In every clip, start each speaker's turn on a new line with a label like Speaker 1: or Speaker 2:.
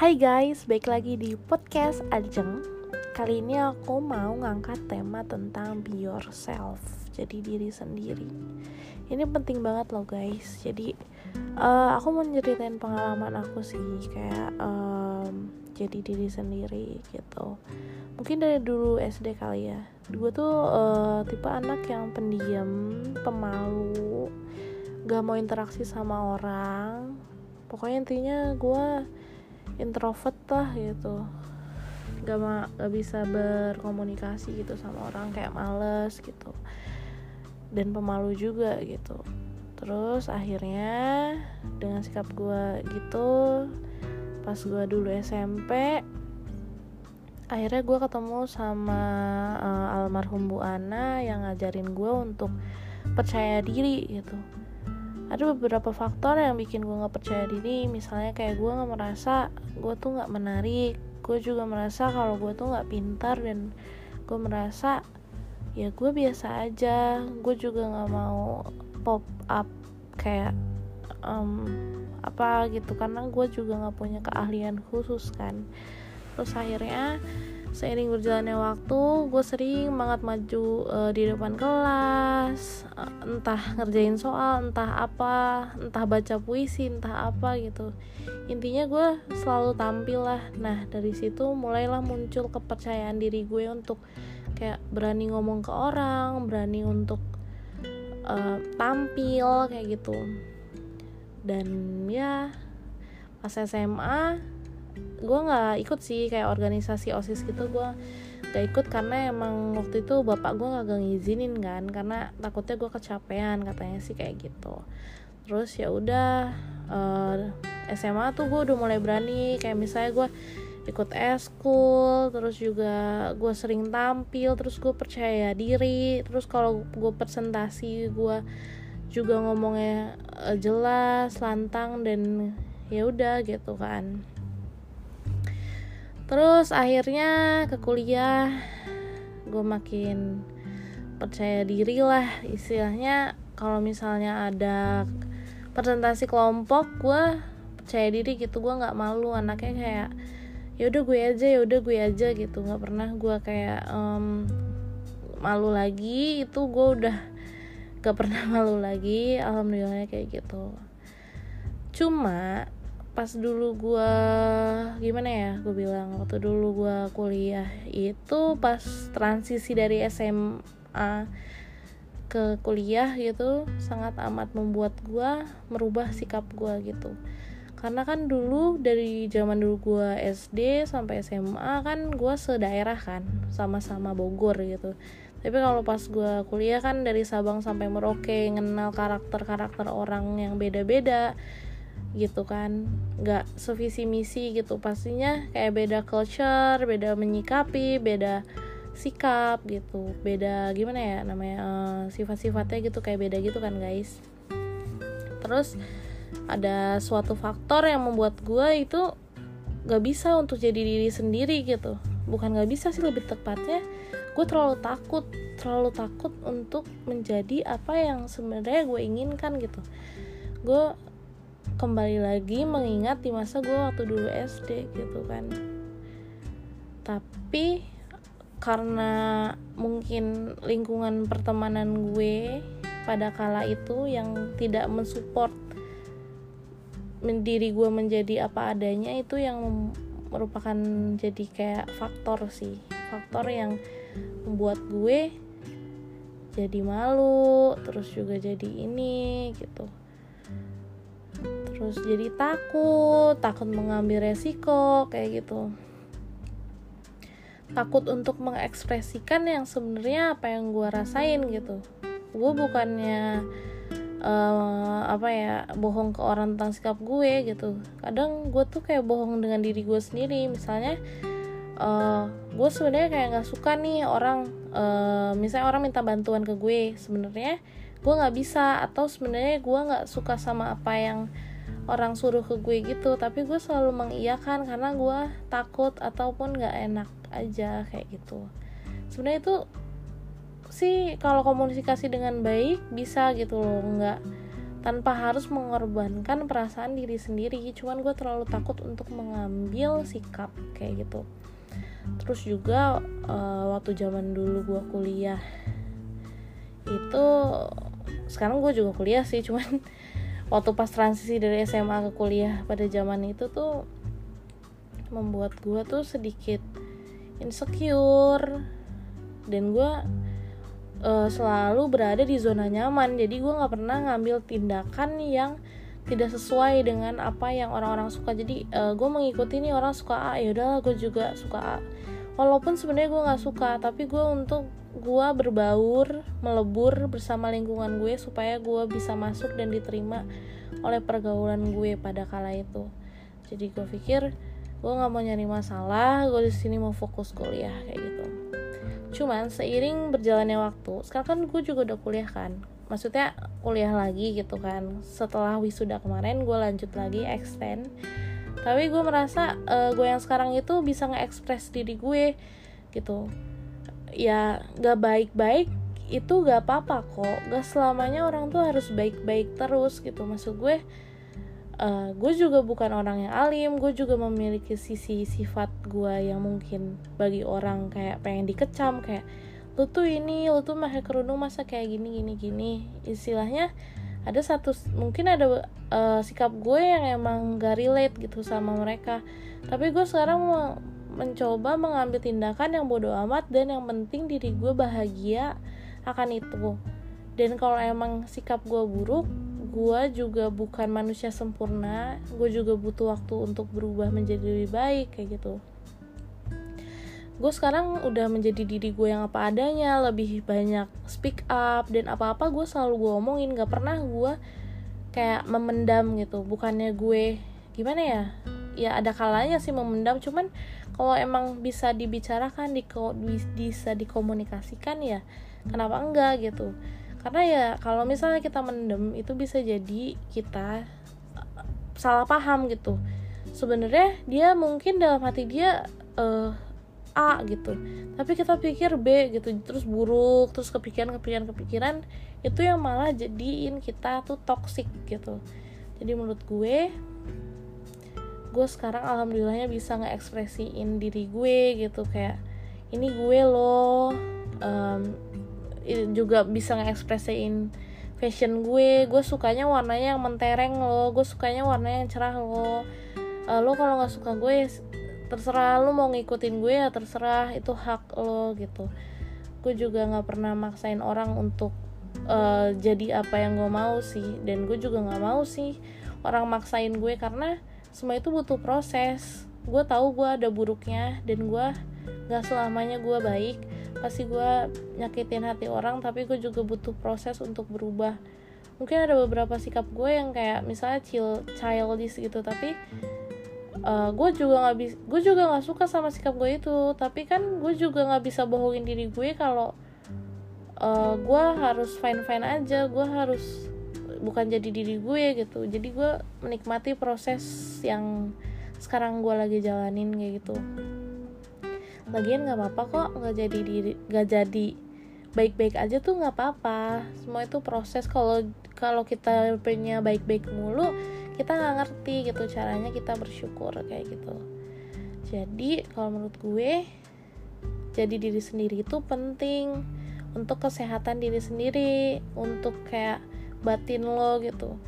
Speaker 1: Hai guys, baik lagi di podcast Ajeng. Kali ini aku mau ngangkat tema tentang be yourself Jadi diri sendiri. Ini penting banget loh guys. Jadi uh, aku mau nyeritain pengalaman aku sih Kayak um, jadi diri sendiri gitu. Mungkin dari dulu SD kali ya. Gue tuh uh, tipe anak yang pendiam, pemalu Gak mau interaksi sama orang. Pokoknya intinya gue introvert lah gitu. Gak, ma gak bisa berkomunikasi gitu sama orang kayak males gitu. Dan pemalu juga gitu. Terus akhirnya dengan sikap gue gitu pas gue dulu SMP akhirnya gue ketemu sama uh, almarhum Bu Ana yang ngajarin gue untuk percaya diri gitu ada beberapa faktor yang bikin gue nggak percaya diri. Misalnya kayak gue nggak merasa gue tuh nggak menarik. Gue juga merasa kalau gue tuh nggak pintar dan gue merasa ya gue biasa aja. Gue juga nggak mau pop up kayak um, apa gitu. Karena gue juga nggak punya keahlian khusus kan terus akhirnya seiring berjalannya waktu gue sering banget maju uh, di depan kelas. Uh, entah ngerjain soal entah apa entah baca puisi entah apa gitu. Intinya gue selalu tampil lah. Nah dari situ mulailah muncul kepercayaan diri gue untuk kayak berani ngomong ke orang berani untuk uh, tampil kayak gitu. Dan ya pas SMA gue nggak ikut sih kayak organisasi osis gitu gue gak ikut karena emang waktu itu bapak gue nggak ngizinin kan karena takutnya gue kecapean katanya sih kayak gitu. Terus ya udah uh, eh, SMA tuh gue udah mulai berani kayak misalnya gue ikut eskul terus juga gue sering tampil terus gue percaya diri terus kalau gue presentasi gue juga ngomongnya uh, jelas lantang dan ya udah gitu kan terus akhirnya ke kuliah gue makin percaya diri lah istilahnya kalau misalnya ada presentasi kelompok gue percaya diri gitu gue nggak malu anaknya kayak ya udah gue aja ya udah gue aja gitu. Nggak pernah gue kayak um, malu lagi itu gue udah gak pernah malu lagi alhamdulillah kayak gitu. Cuma pas dulu gue gimana ya gue bilang waktu dulu gue kuliah itu pas transisi dari SMA ke kuliah gitu sangat amat membuat gue merubah sikap gue gitu. Karena kan dulu dari zaman dulu gue SD sampai SMA kan gue sedaerah kan sama-sama Bogor gitu. Tapi kalau pas gue kuliah kan dari Sabang sampai Merauke ngenal karakter-karakter orang yang beda-beda gitu kan. Nggak sevisi misi gitu. Pastinya kayak beda culture beda menyikapi beda sikap gitu. Beda gimana ya namanya uh, sifat-sifatnya gitu kayak beda gitu kan guys. Terus ada suatu faktor yang membuat gue itu gak bisa untuk jadi diri sendiri gitu. Bukan gak bisa sih lebih tepatnya gue terlalu takut terlalu takut untuk menjadi apa yang sebenarnya gue inginkan gitu. Gue kembali lagi mengingat di masa gue waktu dulu SD gitu kan. Tapi karena mungkin lingkungan pertemanan gue pada kala itu yang tidak mensupport diri gue menjadi apa adanya itu yang merupakan jadi kayak faktor sih. Faktor yang membuat gue jadi malu terus juga jadi ini gitu terus jadi takut takut mengambil resiko kayak gitu. Takut untuk mengekspresikan yang sebenarnya apa yang gue rasain gitu. Gue bukannya uh, apa ya bohong ke orang tentang sikap gue gitu. Kadang gue tuh kayak bohong dengan diri gue sendiri. Misalnya uh, gue sebenarnya kayak nggak suka nih orang uh, misalnya orang minta bantuan ke gue. Sebenarnya gue nggak bisa atau sebenarnya gue nggak suka sama apa yang orang suruh ke gue gitu tapi gue selalu mengiyakan karena gue takut ataupun nggak enak aja kayak gitu. Sebenarnya itu sih kalau komunikasi dengan baik bisa gitu loh nggak tanpa harus mengorbankan perasaan diri sendiri. Cuman gue terlalu takut untuk mengambil sikap kayak gitu. Terus juga uh, waktu zaman dulu gue kuliah itu sekarang gue juga kuliah sih cuman waktu pas transisi dari SMA ke kuliah pada zaman itu tuh membuat gue tuh sedikit insecure. Dan gue uh, selalu berada di zona nyaman. Jadi gue nggak pernah ngambil tindakan yang tidak sesuai dengan apa yang orang-orang suka. Jadi uh, gue mengikuti nih orang suka A ya udah gue juga suka A walaupun sebenarnya gue nggak suka tapi gue untuk gue berbaur melebur bersama lingkungan gue supaya gue bisa masuk dan diterima oleh pergaulan gue pada kala itu. Jadi gue pikir gue nggak mau nyari masalah gue di sini mau fokus kuliah kayak gitu. Cuman seiring berjalannya waktu sekarang kan gue juga udah kuliah kan. Maksudnya kuliah lagi gitu kan. Setelah wisuda kemarin gue lanjut lagi extend tapi gue merasa uh, gue yang sekarang itu bisa nge-express diri gue gitu. Ya gak baik-baik itu gak apa-apa kok. Gak selamanya orang tuh harus baik-baik terus gitu. Maksud gue uh, gue juga bukan orang yang alim. Gue juga memiliki sisi sifat gue yang mungkin bagi orang kayak pengen dikecam kayak lu tuh ini lu tuh pakai kerudung masa kayak gini gini gini. Istilahnya ada satu mungkin ada uh, sikap gue yang emang gak relate gitu sama mereka. Tapi gue sekarang mau mencoba mengambil tindakan yang bodoh amat dan yang penting diri gue bahagia akan itu. Dan kalau emang sikap gue buruk gue juga bukan manusia sempurna gue juga butuh waktu untuk berubah menjadi lebih baik kayak gitu gue sekarang udah menjadi diri gue yang apa adanya lebih banyak speak up dan apa-apa gue selalu gue omongin. Gak pernah gue kayak memendam gitu. Bukannya gue gimana ya? Ya ada kalanya sih memendam. Cuman kalau emang bisa dibicarakan di bisa dikomunikasikan ya kenapa enggak gitu? Karena ya kalau misalnya kita mendem itu bisa jadi kita uh, salah paham gitu. Sebenarnya dia mungkin dalam hati dia uh, A gitu. Tapi kita pikir B gitu terus buruk terus kepikiran kepikiran kepikiran itu yang malah jadiin kita tuh toxic gitu. Jadi menurut gue gue sekarang alhamdulillahnya bisa ngekspresiin diri gue gitu kayak ini gue loh um, juga bisa ngekspresiin fashion gue. Gue sukanya warnanya yang mentereng lo gue sukanya warnanya yang cerah lo uh, lo kalau nggak suka gue terserah lo mau ngikutin gue ya terserah itu hak lo gitu. Gue juga nggak pernah maksain orang untuk uh, jadi apa yang gue mau sih dan gue juga nggak mau sih orang maksain gue karena semua itu butuh proses. Gue tahu gue ada buruknya dan gue nggak selamanya gue baik. Pasti gue nyakitin hati orang tapi gue juga butuh proses untuk berubah. Mungkin ada beberapa sikap gue yang kayak misalnya chill childish gitu tapi uh, gue juga nggak bisa gue juga nggak suka sama sikap gue itu. Tapi kan gue juga nggak bisa bohongin diri gue kalau uh, gue harus fine fine aja. Gue harus bukan jadi diri gue gitu. Jadi gue menikmati proses yang sekarang gue lagi jalanin kayak gitu. Lagian nggak apa-apa kok nggak jadi diri nggak jadi baik-baik aja tuh nggak apa-apa. Semua itu proses. Kalau kalau kita punya baik-baik mulu kita nggak ngerti gitu caranya kita bersyukur kayak gitu. Jadi kalau menurut gue jadi diri sendiri itu penting untuk kesehatan diri sendiri untuk kayak batin lo gitu.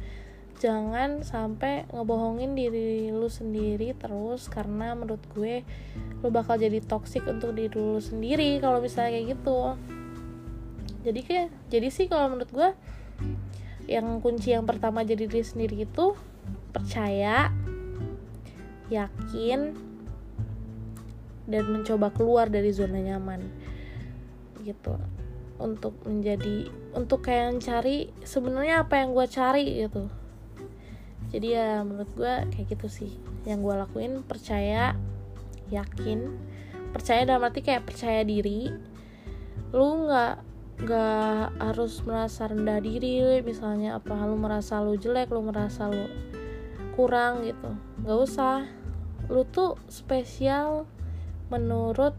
Speaker 1: Jangan sampai ngebohongin diri lu sendiri terus karena menurut gue lu bakal jadi toxic untuk diri lu sendiri kalau misalnya kayak gitu. Jadi kayak jadi sih kalau menurut gue yang kunci yang pertama jadi diri sendiri itu percaya yakin dan mencoba keluar dari zona nyaman gitu. Untuk menjadi untuk kayak cari sebenarnya apa yang gue cari gitu. Jadi ya menurut gue kayak gitu sih. Yang gue lakuin percaya yakin. Percaya dalam arti kayak percaya diri. Lu nggak nggak harus merasa rendah diri misalnya apa lu merasa lu jelek lu merasa lu kurang gitu. Nggak usah. Lu tuh spesial menurut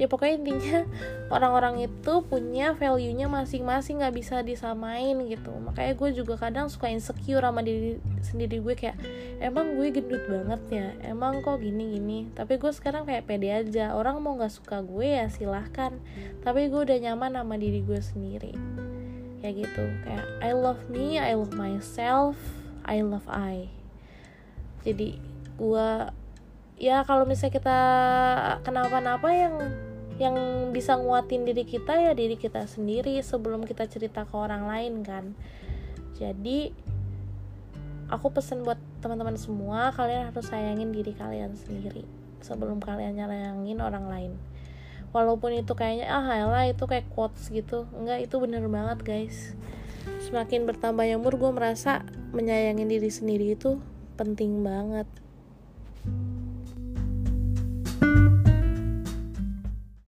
Speaker 1: ya pokoknya intinya orang-orang itu punya value-nya masing-masing nggak bisa disamain gitu. Makanya gue juga kadang suka insecure sama diri sendiri gue kayak emang gue gendut banget ya? Emang kok gini gini tapi gue sekarang kayak pede aja. Orang mau nggak suka gue ya silahkan. Tapi gue udah nyaman sama diri gue sendiri. Kayak gitu. Kayak I love me I love myself I love I. Jadi gue ya kalau misalnya kita kenapa-napa yang yang bisa nguatin diri kita ya diri kita sendiri sebelum kita cerita ke orang lain kan. Jadi aku pesen buat teman-teman semua kalian harus sayangin diri kalian sendiri sebelum kalian nyayangin orang lain. Walaupun itu kayaknya ah lah itu kayak quotes gitu. Enggak itu bener banget guys. Semakin bertambahnya umur gue merasa menyayangi diri sendiri itu penting banget